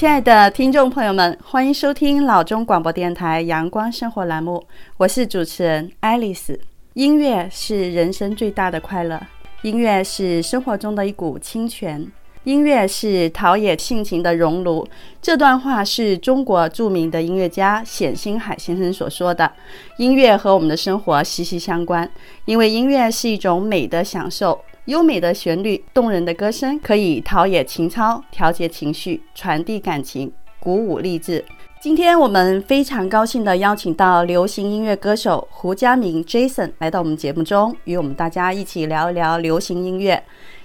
亲爱的听众朋友们，欢迎收听老中广播电台阳光生活栏目，我是主持人爱丽丝。音乐是人生最大的快乐，音乐是生活中的一股清泉。音乐是陶冶性情的熔炉。这段话是中国著名的音乐家冼星海先生所说的。音乐和我们的生活息息相关，因为音乐是一种美的享受。优美的旋律、动人的歌声，可以陶冶情操、调节情绪、传递感情、鼓舞励志。今天我们非常高兴地邀请到流行音乐歌手胡佳明 Jason 来到我们节目中，与我们大家一起聊一聊流行音乐。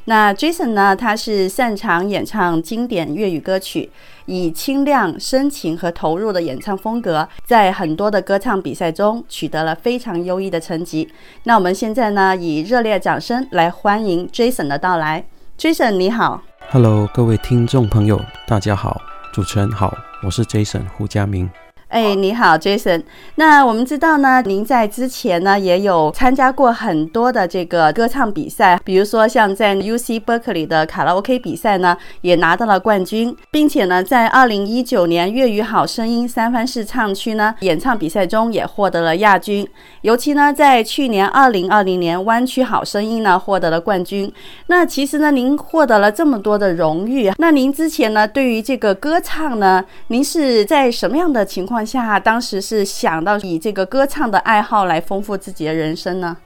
那 Jason 呢？他是擅长演唱经典粤语歌曲，以清亮、深情和投入的演唱风格，在很多的歌唱比赛中取得了非常优异的成绩。那我们现在呢，以热烈掌声来欢迎 Jason 的到来。Jason 你好，Hello，各位听众朋友，大家好，主持人好，我是 Jason 胡佳明。哎，你好，Jason。那我们知道呢，您在之前呢也有参加过很多的这个歌唱比赛，比如说像在 UC Berkeley 的卡拉 OK 比赛呢，也拿到了冠军，并且呢，在二零一九年粤语好声音三藩市唱区呢演唱比赛中也获得了亚军。尤其呢，在去年二零二零年湾区好声音呢获得了冠军。那其实呢，您获得了这么多的荣誉，那您之前呢对于这个歌唱呢，您是在什么样的情况下，当时是想到以这个歌唱的爱好来丰富自己的人生呢？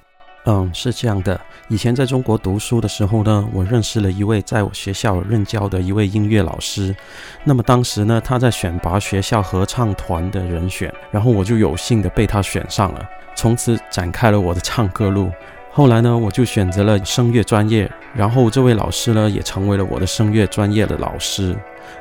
嗯，是这样的。以前在中国读书的时候呢，我认识了一位在我学校任教的一位音乐老师。那么当时呢，他在选拔学校合唱团的人选，然后我就有幸的被他选上了，从此展开了我的唱歌路。后来呢，我就选择了声乐专业，然后这位老师呢，也成为了我的声乐专业的老师。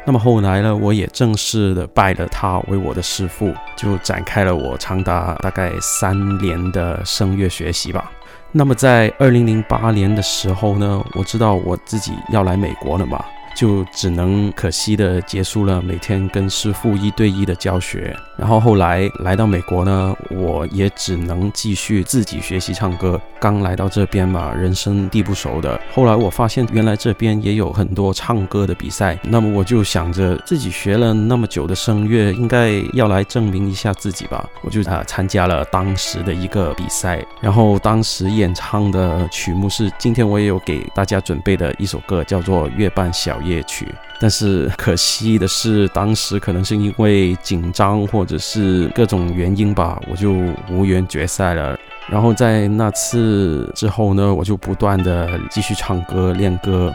那么后来呢，我也正式的拜了他为我的师父，就展开了我长达大概三年的声乐学习吧。那么在二零零八年的时候呢，我知道我自己要来美国了嘛。就只能可惜的结束了每天跟师傅一对一的教学，然后后来来到美国呢，我也只能继续自己学习唱歌。刚来到这边嘛，人生地不熟的。后来我发现原来这边也有很多唱歌的比赛，那么我就想着自己学了那么久的声乐，应该要来证明一下自己吧。我就啊参加了当时的一个比赛，然后当时演唱的曲目是今天我也有给大家准备的一首歌，叫做《月半小夜》。夜曲，但是可惜的是，当时可能是因为紧张或者是各种原因吧，我就无缘决赛了。然后在那次之后呢，我就不断的继续唱歌练歌。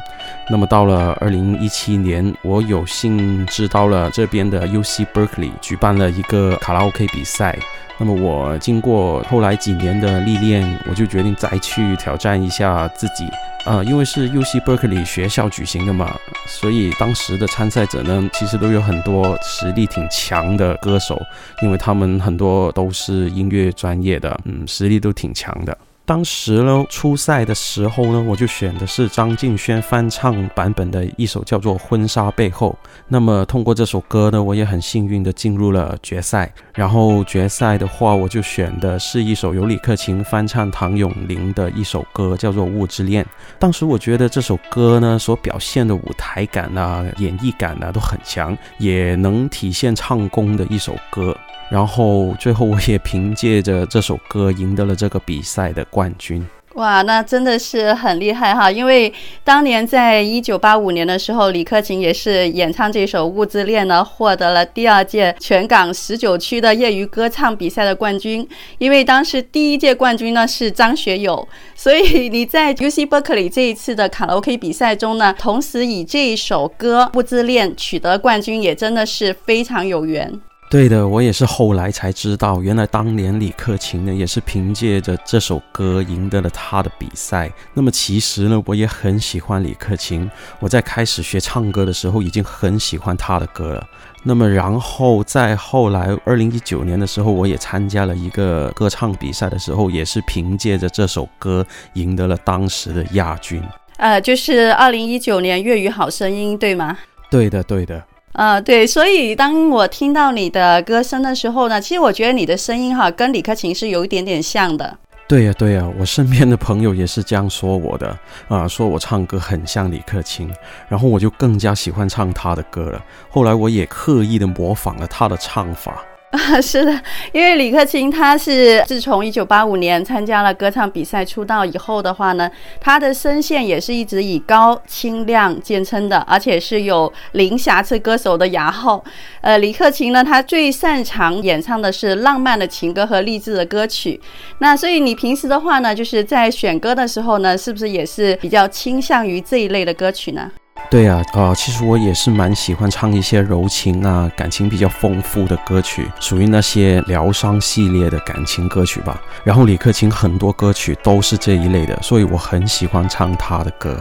那么到了二零一七年，我有幸知道了这边的 UC Berkeley 举办了一个卡拉 OK 比赛。那么我经过后来几年的历练，我就决定再去挑战一下自己。啊、呃，因为是 UC Berkeley 学校举行的嘛，所以当时的参赛者呢，其实都有很多实力挺强的歌手，因为他们很多都是音乐专业的，嗯，实力都挺强的。当时呢，初赛的时候呢，我就选的是张敬轩翻唱版本的一首叫做《婚纱背后》。那么通过这首歌呢，我也很幸运的进入了决赛。然后决赛的话，我就选的是一首由李克勤翻唱唐咏麟的一首歌，叫做《雾之恋》。当时我觉得这首歌呢，所表现的舞台感啊、演绎感啊都很强，也能体现唱功的一首歌。然后最后我也凭借着这首歌赢得了这个比赛的冠军。哇，那真的是很厉害哈！因为当年在一九八五年的时候，李克勤也是演唱这首《雾之恋》呢，获得了第二届全港十九区的业余歌唱比赛的冠军。因为当时第一届冠军呢是张学友，所以你在 UC Berkeley 这一次的卡拉 OK 比赛中呢，同时以这一首歌《雾之恋》取得冠军，也真的是非常有缘。对的，我也是后来才知道，原来当年李克勤呢也是凭借着这首歌赢得了他的比赛。那么其实呢，我也很喜欢李克勤。我在开始学唱歌的时候，已经很喜欢他的歌了。那么然后再后来，二零一九年的时候，我也参加了一个歌唱比赛的时候，也是凭借着这首歌赢得了当时的亚军。呃，就是二零一九年粤语好声音，对吗？对的，对的。呃，对，所以当我听到你的歌声的时候呢，其实我觉得你的声音哈跟李克勤是有一点点像的。对呀，对呀，我身边的朋友也是这样说我的啊，说我唱歌很像李克勤，然后我就更加喜欢唱他的歌了。后来我也刻意的模仿了他的唱法。啊，是的，因为李克勤他是自从一九八五年参加了歌唱比赛出道以后的话呢，他的声线也是一直以高清亮见称的，而且是有零瑕疵歌手的雅号。呃，李克勤呢，他最擅长演唱的是浪漫的情歌和励志的歌曲。那所以你平时的话呢，就是在选歌的时候呢，是不是也是比较倾向于这一类的歌曲呢？对呀，啊、其实我也是蛮喜欢唱一些柔情啊、感情比较丰富的歌曲，属于那些疗伤系列的感情歌曲吧。然后李克勤很多歌曲都是这一类的，所以我很喜欢唱他的歌。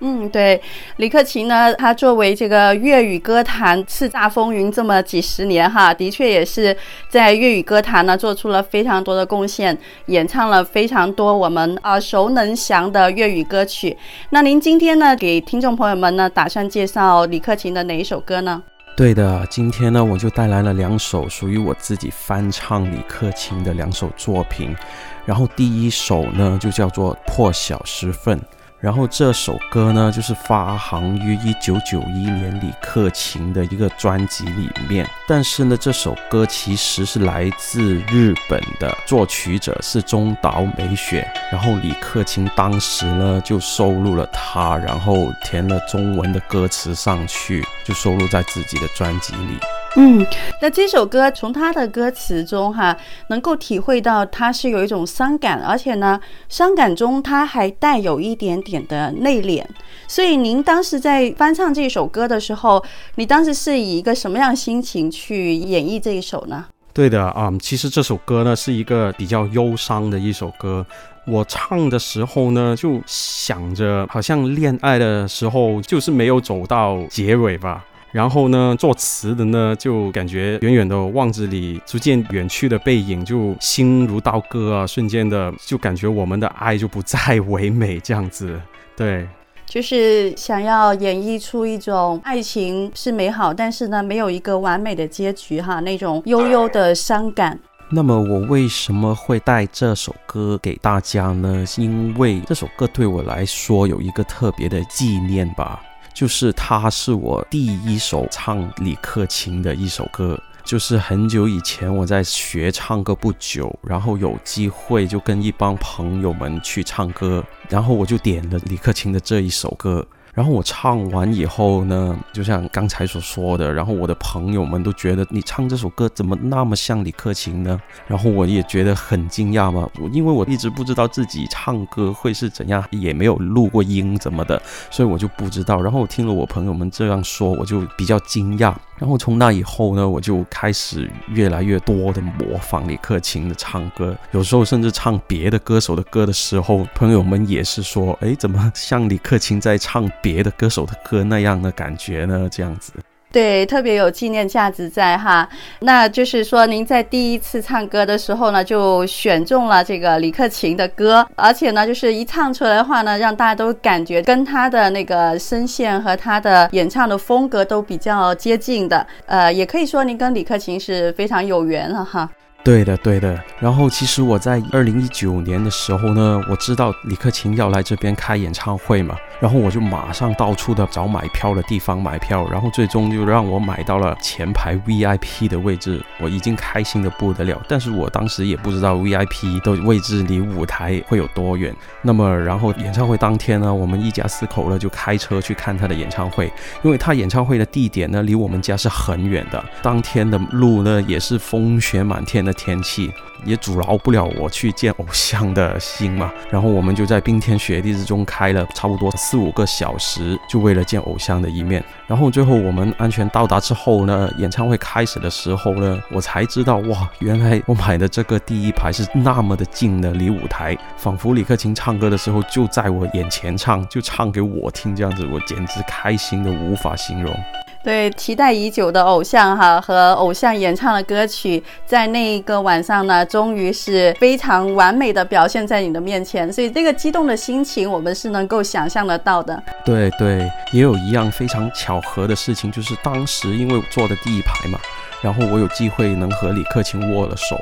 嗯，对，李克勤呢，他作为这个粤语歌坛叱咤风云这么几十年哈，的确也是在粤语歌坛呢做出了非常多的贡献，演唱了非常多我们耳熟能详的粤语歌曲。那您今天呢，给听众朋友们呢，打算介绍李克勤的哪一首歌呢？对的，今天呢，我就带来了两首属于我自己翻唱李克勤的两首作品，然后第一首呢，就叫做《破晓时分》。然后这首歌呢，就是发行于一九九一年李克勤的一个专辑里面。但是呢，这首歌其实是来自日本的作曲者是中岛美雪，然后李克勤当时呢就收录了它，然后填了中文的歌词上去，就收录在自己的专辑里。嗯，那这首歌从他的歌词中哈，能够体会到他是有一种伤感，而且呢，伤感中他还带有一点点的内敛。所以您当时在翻唱这首歌的时候，你当时是以一个什么样的心情去演绎这一首呢？对的啊，其实这首歌呢是一个比较忧伤的一首歌。我唱的时候呢，就想着好像恋爱的时候就是没有走到结尾吧。然后呢，作词的呢，就感觉远远的望着你逐渐远去的背影，就心如刀割啊！瞬间的就感觉我们的爱就不再唯美这样子，对，就是想要演绎出一种爱情是美好，但是呢，没有一个完美的结局哈，那种悠悠的伤感。那么我为什么会带这首歌给大家呢？因为这首歌对我来说有一个特别的纪念吧。就是它是我第一首唱李克勤的一首歌，就是很久以前我在学唱歌不久，然后有机会就跟一帮朋友们去唱歌，然后我就点了李克勤的这一首歌。然后我唱完以后呢，就像刚才所说的，然后我的朋友们都觉得你唱这首歌怎么那么像李克勤呢？然后我也觉得很惊讶嘛，因为我一直不知道自己唱歌会是怎样，也没有录过音怎么的，所以我就不知道。然后我听了我朋友们这样说，我就比较惊讶。然后从那以后呢，我就开始越来越多的模仿李克勤的唱歌，有时候甚至唱别的歌手的歌的时候，朋友们也是说：“哎，怎么像李克勤在唱别的歌手的歌那样的感觉呢？”这样子。对，特别有纪念价值在哈。那就是说，您在第一次唱歌的时候呢，就选中了这个李克勤的歌，而且呢，就是一唱出来的话呢，让大家都感觉跟他的那个声线和他的演唱的风格都比较接近的。呃，也可以说您跟李克勤是非常有缘了哈。对的，对的。然后其实我在二零一九年的时候呢，我知道李克勤要来这边开演唱会嘛，然后我就马上到处的找买票的地方买票，然后最终就让我买到了前排 VIP 的位置，我已经开心的不得了。但是我当时也不知道 VIP 的位置离舞台会有多远。那么，然后演唱会当天呢，我们一家四口呢就开车去看他的演唱会，因为他演唱会的地点呢离我们家是很远的，当天的路呢也是风雪满天的天气也阻挠不了我去见偶像的心嘛，然后我们就在冰天雪地之中开了差不多四五个小时，就为了见偶像的一面。然后最后我们安全到达之后呢，演唱会开始的时候呢，我才知道哇，原来我买的这个第一排是那么的近的，离舞台，仿佛李克勤唱歌的时候就在我眼前唱，就唱给我听这样子，我简直开心的无法形容。对，期待已久的偶像哈和偶像演唱的歌曲，在那一个晚上呢，终于是非常完美的表现在你的面前，所以这个激动的心情，我们是能够想象得到的。对对，也有一样非常巧合的事情，就是当时因为坐的第一排嘛，然后我有机会能和李克勤握了手。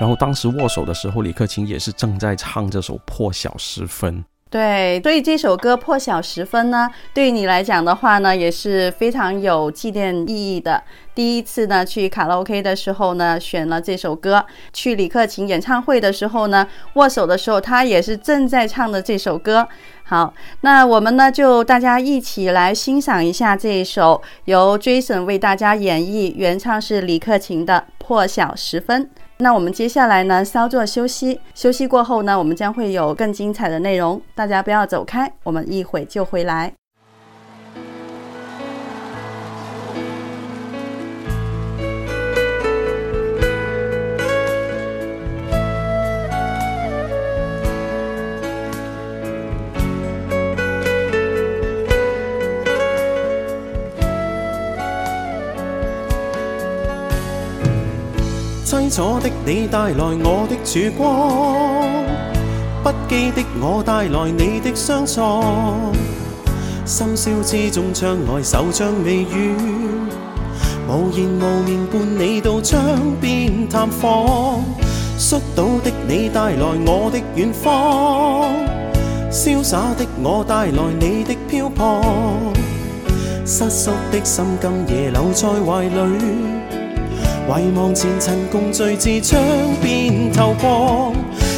然后当时握手的时候，李克勤也是正在唱这首《破晓时分》。对，所以这首歌《破晓时分》呢，对你来讲的话呢，也是非常有纪念意义的。第一次呢去卡拉 OK 的时候呢，选了这首歌；去李克勤演唱会的时候呢，握手的时候他也是正在唱的这首歌。好，那我们呢就大家一起来欣赏一下这一首由 Jason 为大家演绎，原唱是李克勤的《破晓时分》。那我们接下来呢，稍作休息。休息过后呢，我们将会有更精彩的内容，大家不要走开，我们一会就回来。凄楚的你带来我的曙光，不羁的我带来你的相撞。深宵之中，窗外手掌微软，无言无面伴你到窗边探访。摔倒的你带来我的远方，潇洒的我带来你的漂泊。失缩的心今夜留在怀里。遗忘前尘，共聚至窗边透光，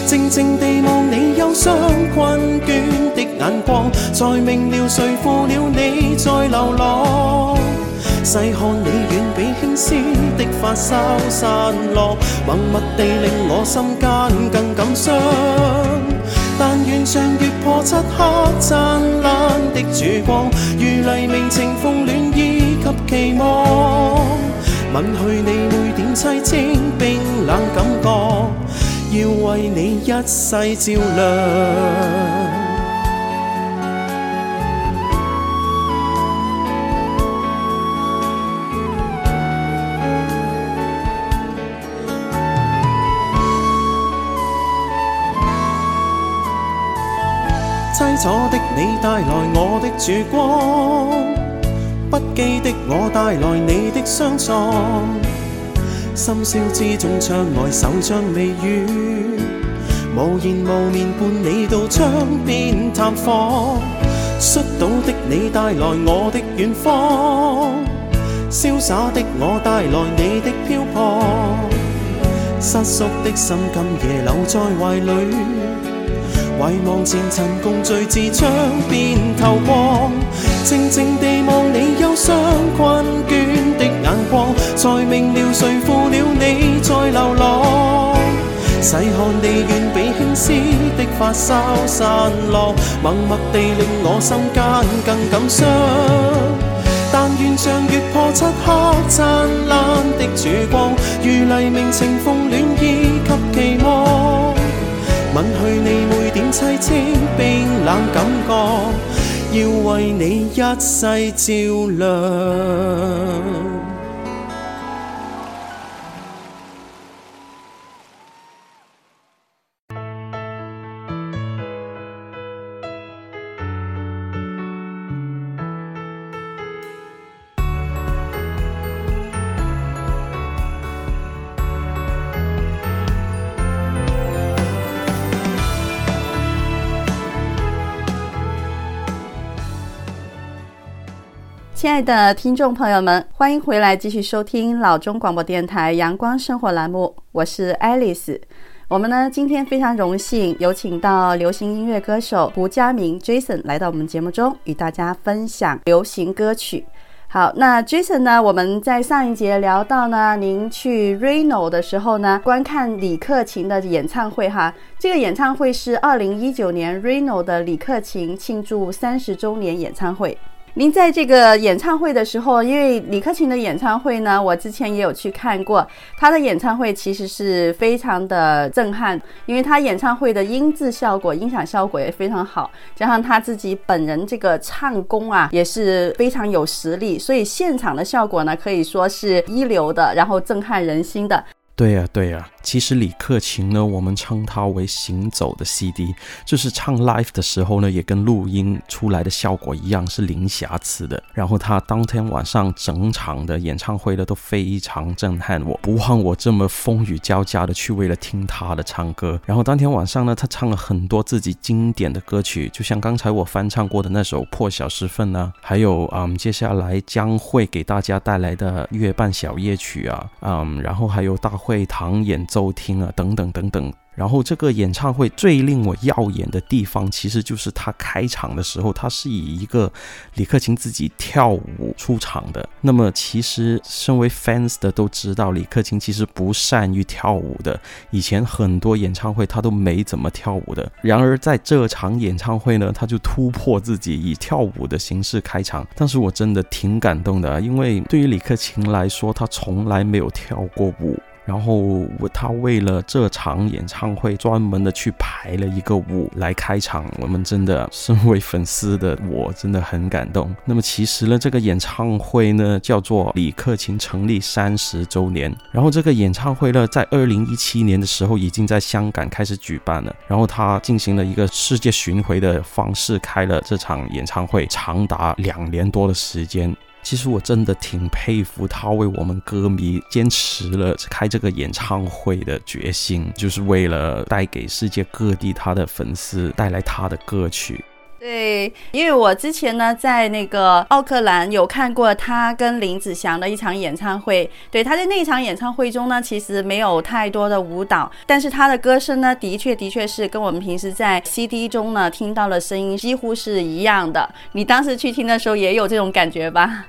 静静地望你忧伤困倦的眼光，才明了谁负了你在流浪。细看你远比轻丝的发梢散落，默默地令我心间更感伤。但愿像月破漆黑灿烂的曙光，如黎明情逢暖意及期望。吻去你每点凄清冰冷感觉，要为你一世照亮。凄楚的你带来我的曙光。不羁的我带来你的相撞，深宵之中窗外手掌微雨，无言无面伴你到窗边探访。摔倒的你带来我的远方，潇洒的我带来你的漂泊，失足的心今夜留在怀里。遗忘前尘，共聚至窗边透光，静静地望你忧伤困倦的眼光，才明了谁负了你在流浪。细看你远比轻丝的发梢散落，默默地令我心间更感伤。但愿像月破漆黑灿烂的曙光，如黎明情逢暖意及期望。吻去你每点凄清冰冷感觉，要为你一世照亮。亲爱的听众朋友们，欢迎回来继续收听老中广播电台阳光生活栏目，我是爱丽丝。我们呢今天非常荣幸有请到流行音乐歌手胡佳明 Jason 来到我们节目中，与大家分享流行歌曲。好，那 Jason 呢，我们在上一节聊到呢，您去 Reno 的时候呢，观看李克勤的演唱会哈，这个演唱会是二零一九年 Reno 的李克勤庆祝三十周年演唱会。您在这个演唱会的时候，因为李克勤的演唱会呢，我之前也有去看过，他的演唱会其实是非常的震撼，因为他演唱会的音质效果、音响效果也非常好，加上他自己本人这个唱功啊也是非常有实力，所以现场的效果呢可以说是一流的，然后震撼人心的。对呀，对呀。其实李克勤呢，我们称他为行走的 CD，就是唱 live 的时候呢，也跟录音出来的效果一样，是零瑕疵的。然后他当天晚上整场的演唱会呢，都非常震撼我，不枉我这么风雨交加的去为了听他的唱歌。然后当天晚上呢，他唱了很多自己经典的歌曲，就像刚才我翻唱过的那首《破晓时分》呢，还有嗯，接下来将会给大家带来的《月半小夜曲》啊，嗯，然后还有大会堂演奏厅啊，等等等等。然后这个演唱会最令我耀眼的地方，其实就是他开场的时候，他是以一个李克勤自己跳舞出场的。那么其实身为 fans 的都知道，李克勤其实不善于跳舞的，以前很多演唱会他都没怎么跳舞的。然而在这场演唱会呢，他就突破自己，以跳舞的形式开场。但是我真的挺感动的，因为对于李克勤来说，他从来没有跳过舞。然后他为了这场演唱会专门的去排了一个舞来开场，我们真的身为粉丝的我真的很感动。那么其实呢，这个演唱会呢叫做李克勤成立三十周年。然后这个演唱会呢，在二零一七年的时候已经在香港开始举办了。然后他进行了一个世界巡回的方式开了这场演唱会，长达两年多的时间。其实我真的挺佩服他为我们歌迷坚持了开这个演唱会的决心，就是为了带给世界各地他的粉丝带来他的歌曲。对，因为我之前呢在那个奥克兰有看过他跟林子祥的一场演唱会。对，他在那场演唱会中呢，其实没有太多的舞蹈，但是他的歌声呢，的确的确是跟我们平时在 CD 中呢听到的声音几乎是一样的。你当时去听的时候也有这种感觉吧？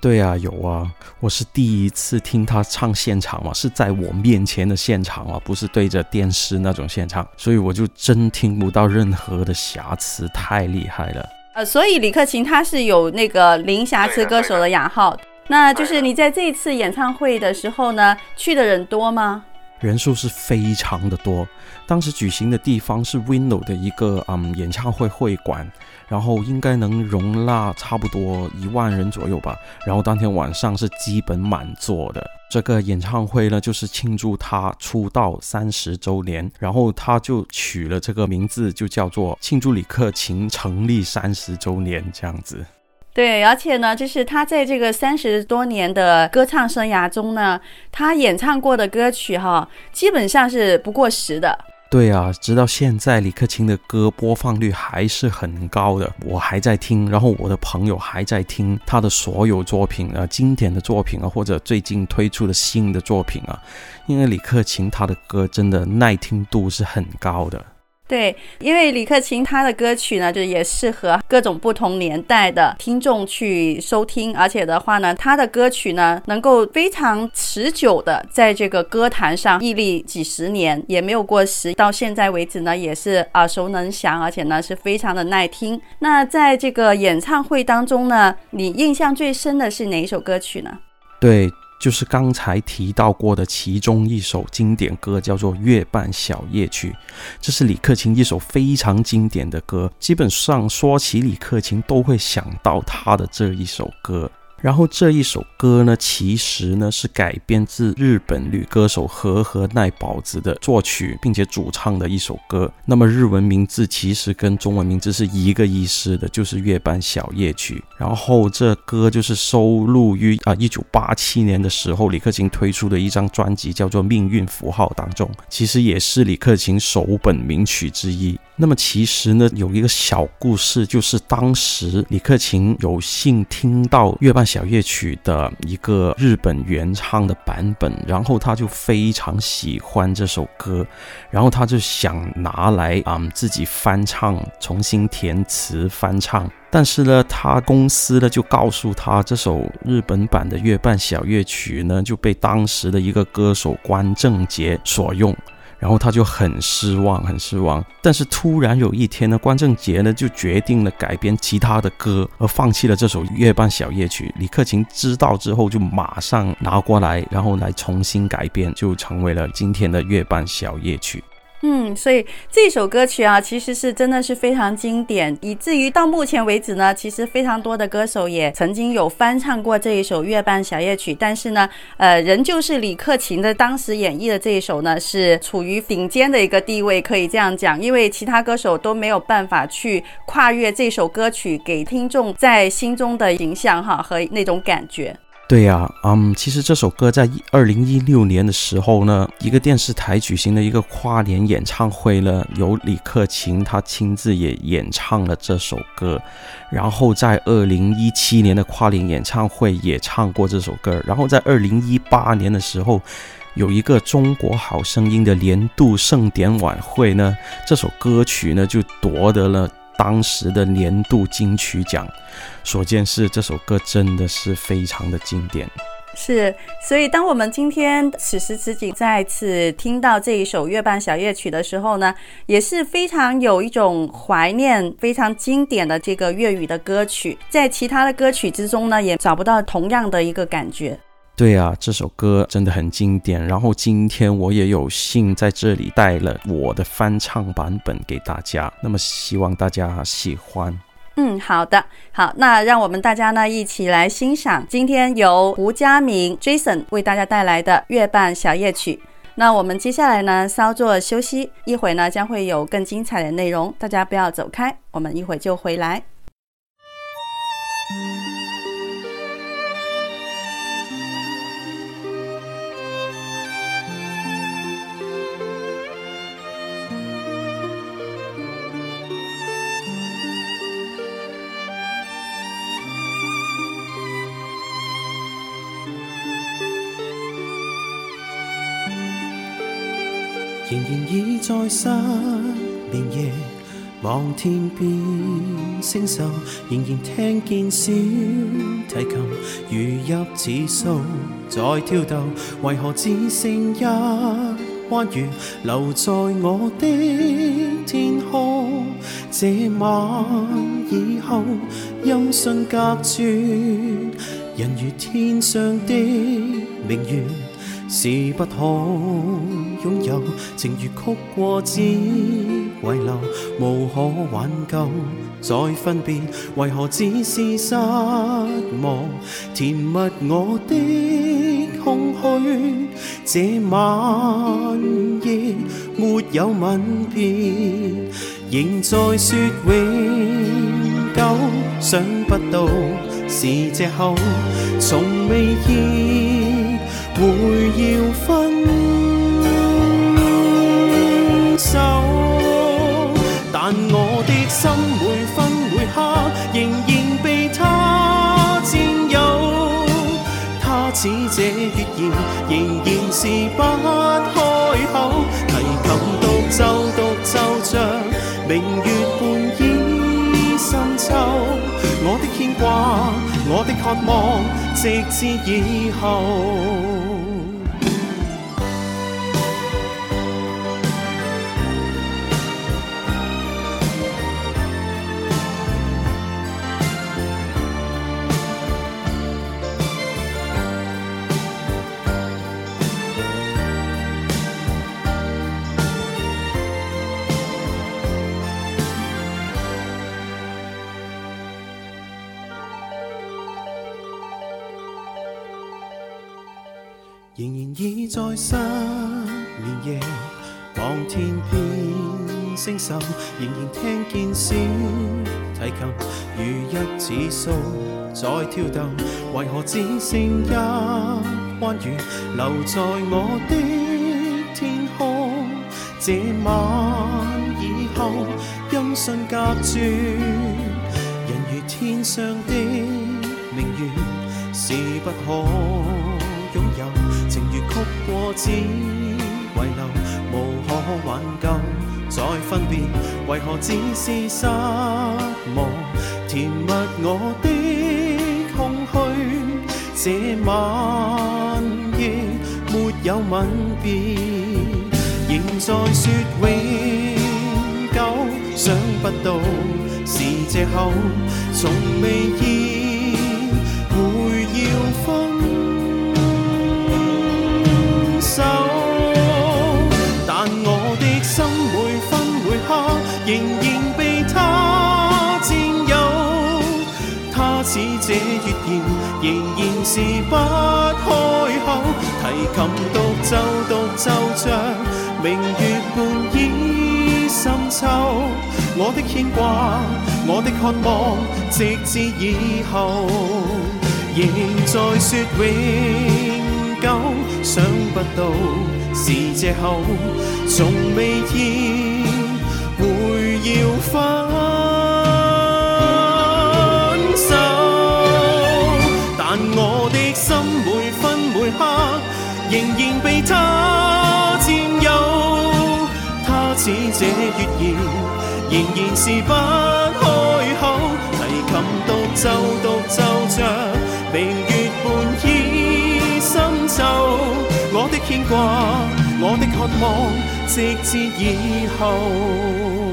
对啊，有啊，我是第一次听他唱现场嘛，是在我面前的现场啊，不是对着电视那种现场，所以我就真听不到任何的瑕疵，太厉害了。呃，所以李克勤他是有那个零瑕疵歌手的雅号，那就是你在这一次演唱会的时候呢，去的人多吗？人数是非常的多，当时举行的地方是 Window 的一个嗯演唱会会馆，然后应该能容纳差不多一万人左右吧。然后当天晚上是基本满座的。这个演唱会呢，就是庆祝他出道三十周年，然后他就取了这个名字，就叫做庆祝李克勤成立三十周年这样子。对，而且呢，就是他在这个三十多年的歌唱生涯中呢，他演唱过的歌曲哈，基本上是不过时的。对啊，直到现在，李克勤的歌播放率还是很高的，我还在听，然后我的朋友还在听他的所有作品啊，经典的作品啊，或者最近推出的新的作品啊，因为李克勤他的歌真的耐听度是很高的。对，因为李克勤他的歌曲呢，就也适合各种不同年代的听众去收听，而且的话呢，他的歌曲呢，能够非常持久的在这个歌坛上屹立几十年，也没有过时，到现在为止呢，也是耳熟能详，而且呢，是非常的耐听。那在这个演唱会当中呢，你印象最深的是哪一首歌曲呢？对。就是刚才提到过的其中一首经典歌，叫做《月半小夜曲》，这是李克勤一首非常经典的歌，基本上说起李克勤都会想到他的这一首歌。然后这一首歌呢，其实呢是改编自日本女歌手和和奈保子的作曲，并且主唱的一首歌。那么日文名字其实跟中文名字是一个意思的，就是《月半小夜曲》。然后这歌就是收录于啊一九八七年的时候，李克勤推出的一张专辑，叫做《命运符号》当中，其实也是李克勤首本名曲之一。那么其实呢，有一个小故事，就是当时李克勤有幸听到《月半小夜曲》的一个日本原唱的版本，然后他就非常喜欢这首歌，然后他就想拿来啊、嗯、自己翻唱，重新填词翻唱。但是呢，他公司呢就告诉他，这首日本版的《月半小夜曲》呢就被当时的一个歌手关正杰所用。然后他就很失望，很失望。但是突然有一天呢，关正杰呢就决定了改编其他的歌，而放弃了这首《月半小夜曲》。李克勤知道之后，就马上拿过来，然后来重新改编，就成为了今天的《月半小夜曲》。嗯，所以这首歌曲啊，其实是真的是非常经典，以至于到目前为止呢，其实非常多的歌手也曾经有翻唱过这一首《月半小夜曲》，但是呢，呃，仍旧是李克勤的当时演绎的这一首呢，是处于顶尖的一个地位，可以这样讲，因为其他歌手都没有办法去跨越这首歌曲给听众在心中的形象哈和那种感觉。对呀、嗯，其实这首歌在二零一六年的时候呢，一个电视台举行的一个跨年演唱会呢，由李克勤他亲自也演唱了这首歌，然后在二零一七年的跨年演唱会也唱过这首歌，然后在二零一八年的时候，有一个中国好声音的年度盛典晚会呢，这首歌曲呢就夺得了。当时的年度金曲奖，所见是这首歌真的是非常的经典。是，所以当我们今天此时此景再次听到这一首《月半小夜曲》的时候呢，也是非常有一种怀念，非常经典的这个粤语的歌曲，在其他的歌曲之中呢，也找不到同样的一个感觉。对啊，这首歌真的很经典。然后今天我也有幸在这里带了我的翻唱版本给大家，那么希望大家喜欢。嗯，好的，好，那让我们大家呢一起来欣赏今天由胡佳明 Jason 为大家带来的《月半小夜曲》。那我们接下来呢稍作休息，一会呢将会有更精彩的内容，大家不要走开，我们一会就回来。仍然倚在失眠夜，望天边星宿，仍然听见小提琴如泣似诉在跳动，为何只剩一弯月留在我的天空？这晚以后，音讯隔绝，人如天上的明月。是不可拥有，情如曲过只遗留，无可挽救。再分别，为何只是失望？填密我的空虚。这晚夜没有吻别，仍在说永久。想不到是借口，从未见。会要分手，但我的心每分每刻仍然被他占有。他似这月言，仍然是不开口。提琴独奏独奏着明月半倚深秋。我的牵挂，我的渴望，直至以后。如一指数在跳动。为何只剩一弯月留在我的天空？这晚以后，音讯隔绝，人如天上的明月，是不可。拥有情如曲过只遗留，无可挽救。再分别，为何只是失望？填密我的空虚。这晚夜没有吻别，仍在说永久。想不到是借口，从未意这月言，仍然是不开口。提琴独奏独奏着明月半倚深秋。我的牵挂，我的渴望，直至以后，仍在说永久。想不到是借口，从未见会要分。仍然被他占有，他似这月言，仍然是不开口。提琴独奏独奏着明月半倚深秋。我的牵挂，我的渴望，直至以后。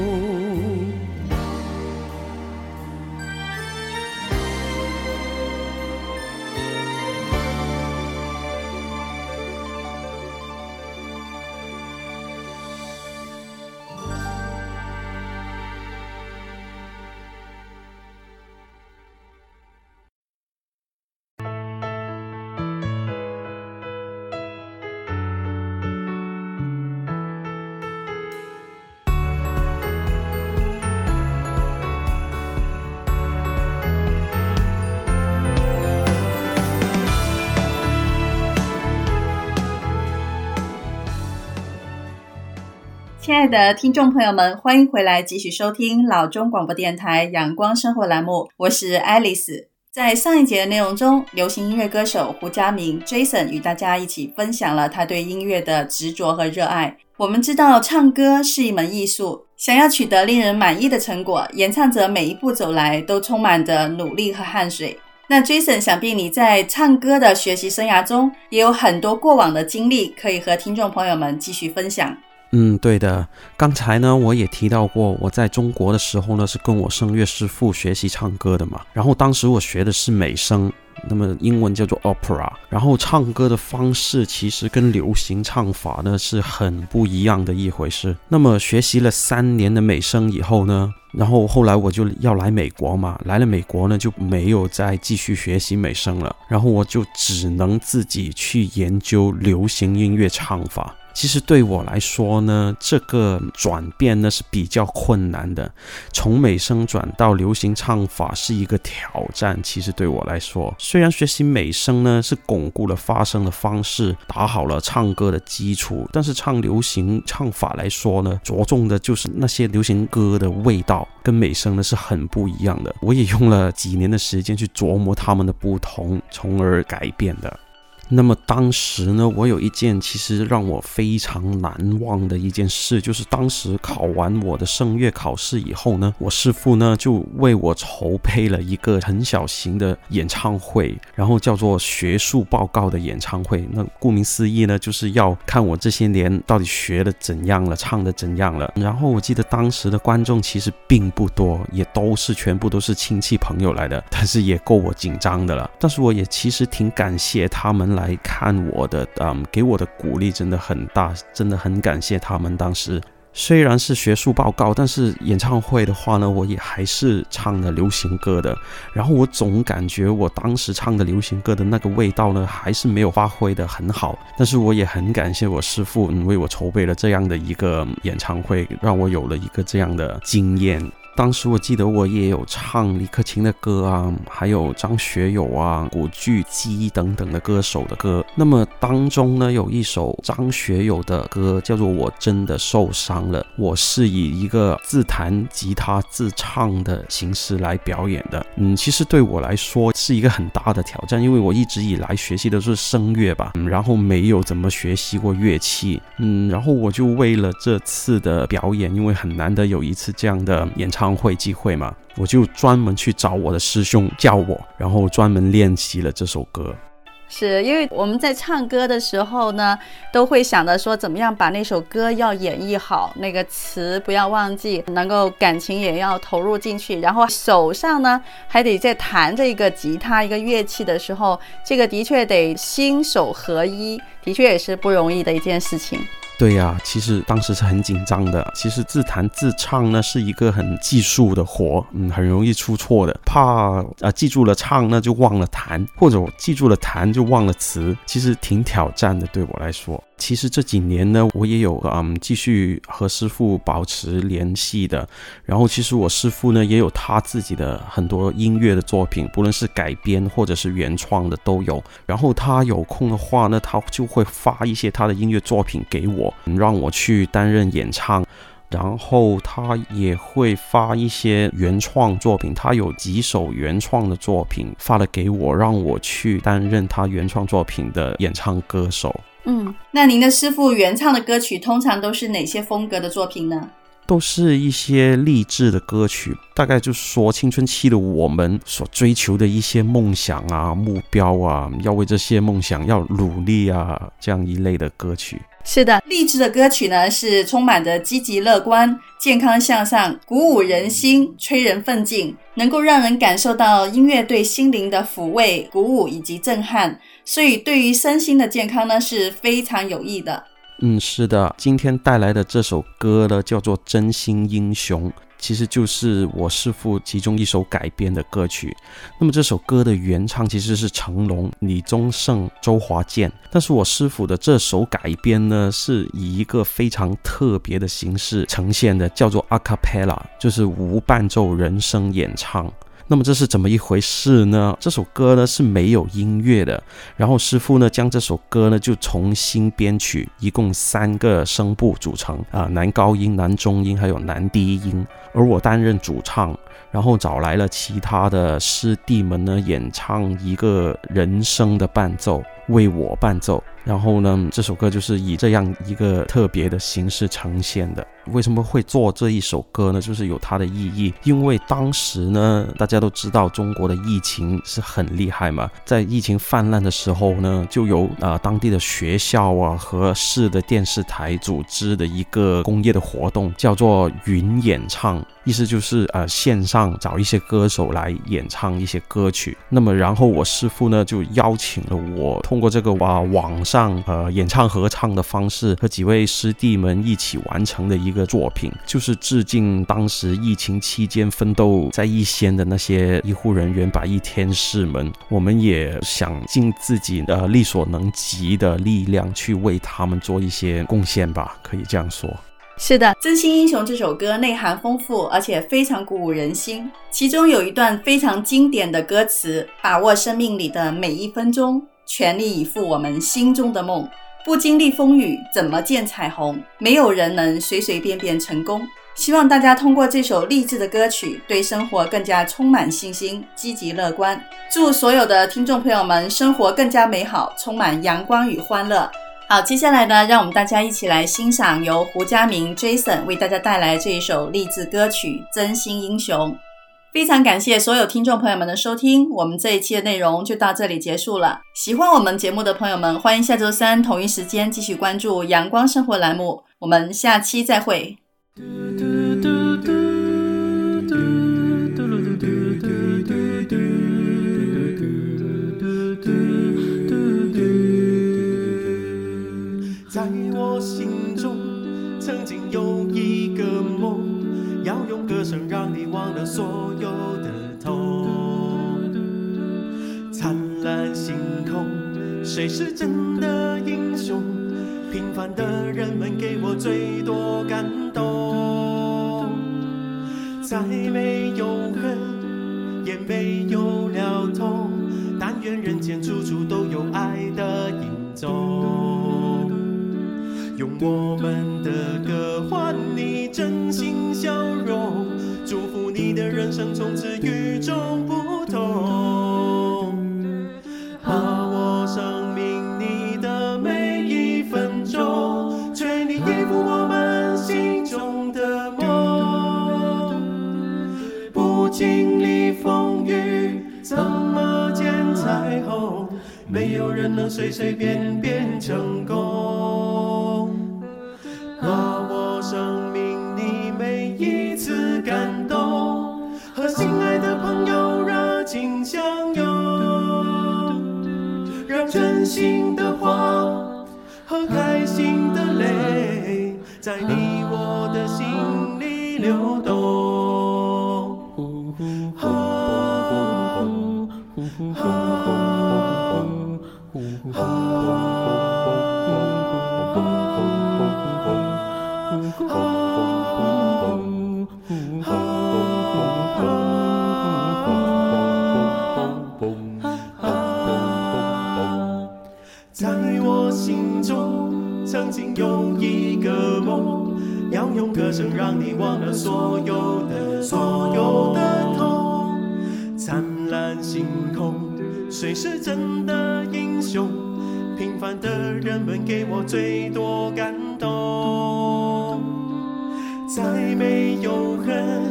亲爱的听众朋友们，欢迎回来继续收听老中广播电台阳光生活栏目，我是爱丽丝。在上一节的内容中，流行音乐歌手胡佳明 Jason 与大家一起分享了他对音乐的执着和热爱。我们知道，唱歌是一门艺术，想要取得令人满意的成果，演唱者每一步走来都充满着努力和汗水。那 Jason，想必你在唱歌的学习生涯中也有很多过往的经历，可以和听众朋友们继续分享。嗯，对的。刚才呢，我也提到过，我在中国的时候呢，是跟我声乐师傅学习唱歌的嘛。然后当时我学的是美声，那么英文叫做 opera。然后唱歌的方式其实跟流行唱法呢是很不一样的一回事。那么学习了三年的美声以后呢，然后后来我就要来美国嘛，来了美国呢就没有再继续学习美声了，然后我就只能自己去研究流行音乐唱法。其实对我来说呢，这个转变呢是比较困难的。从美声转到流行唱法是一个挑战。其实对我来说，虽然学习美声呢是巩固了发声的方式，打好了唱歌的基础，但是唱流行唱法来说呢，着重的就是那些流行歌的味道，跟美声呢是很不一样的。我也用了几年的时间去琢磨他们的不同，从而改变的。那么当时呢，我有一件其实让我非常难忘的一件事，就是当时考完我的声乐考试以后呢，我师父呢就为我筹备了一个很小型的演唱会，然后叫做学术报告的演唱会。那顾名思义呢，就是要看我这些年到底学的怎样了，唱的怎样了。然后我记得当时的观众其实并不多，也都是全部都是亲戚朋友来的，但是也够我紧张的了。但是我也其实挺感谢他们来看我的，嗯，给我的鼓励真的很大，真的很感谢他们。当时虽然是学术报告，但是演唱会的话呢，我也还是唱了流行歌的。然后我总感觉我当时唱的流行歌的那个味道呢，还是没有发挥得很好。但是我也很感谢我师父，嗯，为我筹备了这样的一个演唱会，让我有了一个这样的经验。当时我记得我也有唱李克勤的歌啊，还有张学友啊、古巨基等等的歌手的歌。那么当中呢，有一首张学友的歌叫做《我真的受伤了》，我是以一个自弹吉他自唱的形式来表演的。嗯，其实对我来说是一个很大的挑战，因为我一直以来学习的是声乐吧，嗯，然后没有怎么学习过乐器。嗯，然后我就为了这次的表演，因为很难得有一次这样的演唱会机会嘛，我就专门去找我的师兄教我，然后专门练习了这首歌。是因为我们在唱歌的时候呢，都会想着说怎么样把那首歌要演绎好，那个词不要忘记，能够感情也要投入进去，然后手上呢还得在弹着一个吉他一个乐器的时候，这个的确得心手合一，的确也是不容易的一件事情。对呀、其实当时是很紧张的。其实自弹自唱呢是一个很技术的活，嗯，很容易出错的。怕啊、记住了唱那就忘了弹，或者我记住了弹就忘了词，其实挺挑战的，对我来说。其实这几年呢，我也有嗯继续和师傅保持联系的。然后其实我师傅呢也有他自己的很多音乐的作品，不论是改编或者是原创的都有。然后他有空的话呢，他就会发一些他的音乐作品给我，让我去担任演唱。然后他也会发一些原创作品，他有几首原创的作品发了给我，让我去担任他原创作品的演唱歌手。嗯，那您的师傅原唱的歌曲通常都是哪些风格的作品呢？都是一些励志的歌曲，大概就是说青春期的我们所追求的一些梦想啊、目标啊，要为这些梦想要努力啊，这样一类的歌曲。是的，励志的歌曲呢，是充满着积极乐观、健康向上、鼓舞人心、催人奋进，能够让人感受到音乐对心灵的抚慰、鼓舞以及震撼，所以对于身心的健康呢是非常有益的。嗯，是的，今天带来的这首歌呢，叫做《真心英雄》。其实就是我师父其中一首改编的歌曲。那么这首歌的原唱其实是成龙、李宗盛、周华健，但是我师父的这首改编呢，是以一个非常特别的形式呈现的，叫做 a cappella，就是无伴奏人声演唱。那么这是怎么一回事呢？这首歌呢是没有音乐的，然后师傅呢将这首歌呢就重新编曲，一共三个声部组成啊、男高音、男中音还有男低音，而我担任主唱，然后找来了其他的师弟们呢演唱一个人声的伴奏，为我伴奏。然后呢，这首歌就是以这样一个特别的形式呈现的。为什么会做这一首歌呢？就是有它的意义。因为当时呢，大家都知道中国的疫情是很厉害嘛，在疫情泛滥的时候呢，就有啊、呃、当地的学校啊和市的电视台组织的一个公益的活动，叫做云演唱。意思就是呃线上找一些歌手来演唱一些歌曲，那么然后我师傅呢就邀请了我，通过这个啊网上呃演唱合唱的方式，和几位师弟们一起完成的一个作品，就是致敬当时疫情期间奋斗在一线的那些医护人员、白衣天使们，我们也想尽自己的力所能及的力量去为他们做一些贡献吧，可以这样说。是的，《真心英雄》这首歌内涵丰富，而且非常鼓舞人心。其中有一段非常经典的歌词：“把握生命里的每一分钟，全力以赴我们心中的梦。不经历风雨，怎么见彩虹？没有人能随随便便成功。”希望大家通过这首励志的歌曲，对生活更加充满信心，积极乐观。祝所有的听众朋友们生活更加美好，充满阳光与欢乐。好，接下来呢，让我们大家一起来欣赏由胡佳明 Jason 为大家带来这一首励志歌曲《真心英雄》。非常感谢所有听众朋友们的收听，我们这一期的内容就到这里结束了。喜欢我们节目的朋友们，欢迎下周三同一时间继续关注阳光生活栏目。我们下期再会。谁是真的英雄？平凡的人们给我最多感动。再没有恨，也没有了痛，但愿人间处处都有爱的影踪。用我们的歌经历风雨，怎么见彩虹？没有人能随随便便成功。把握生命里每一次感动，和心爱的朋友热情相拥，让。真心的话和开心的泪。在你我的心里流动。在我心中，曾经有一个梦，要用歌声让你忘了所有谁是真的英雄？平凡的人们给我最多感动。再没有恨，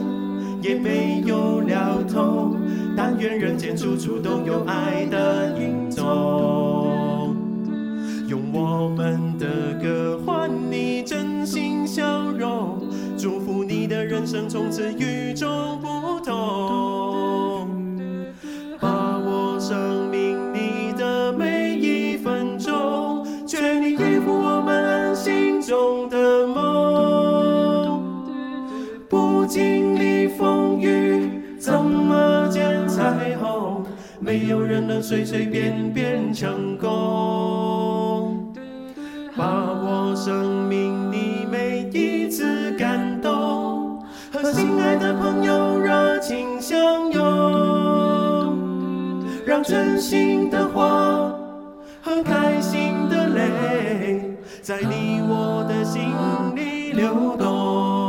也没有了痛，但愿人间处处都有爱的影踪。用我们的歌换你真心笑容，祝福你的人生从此与众不同。没有人能随随便便成功，把握生命里每一次感动，和心爱的朋友热情相拥，让真心的话和开心的泪，在你我的心里流动。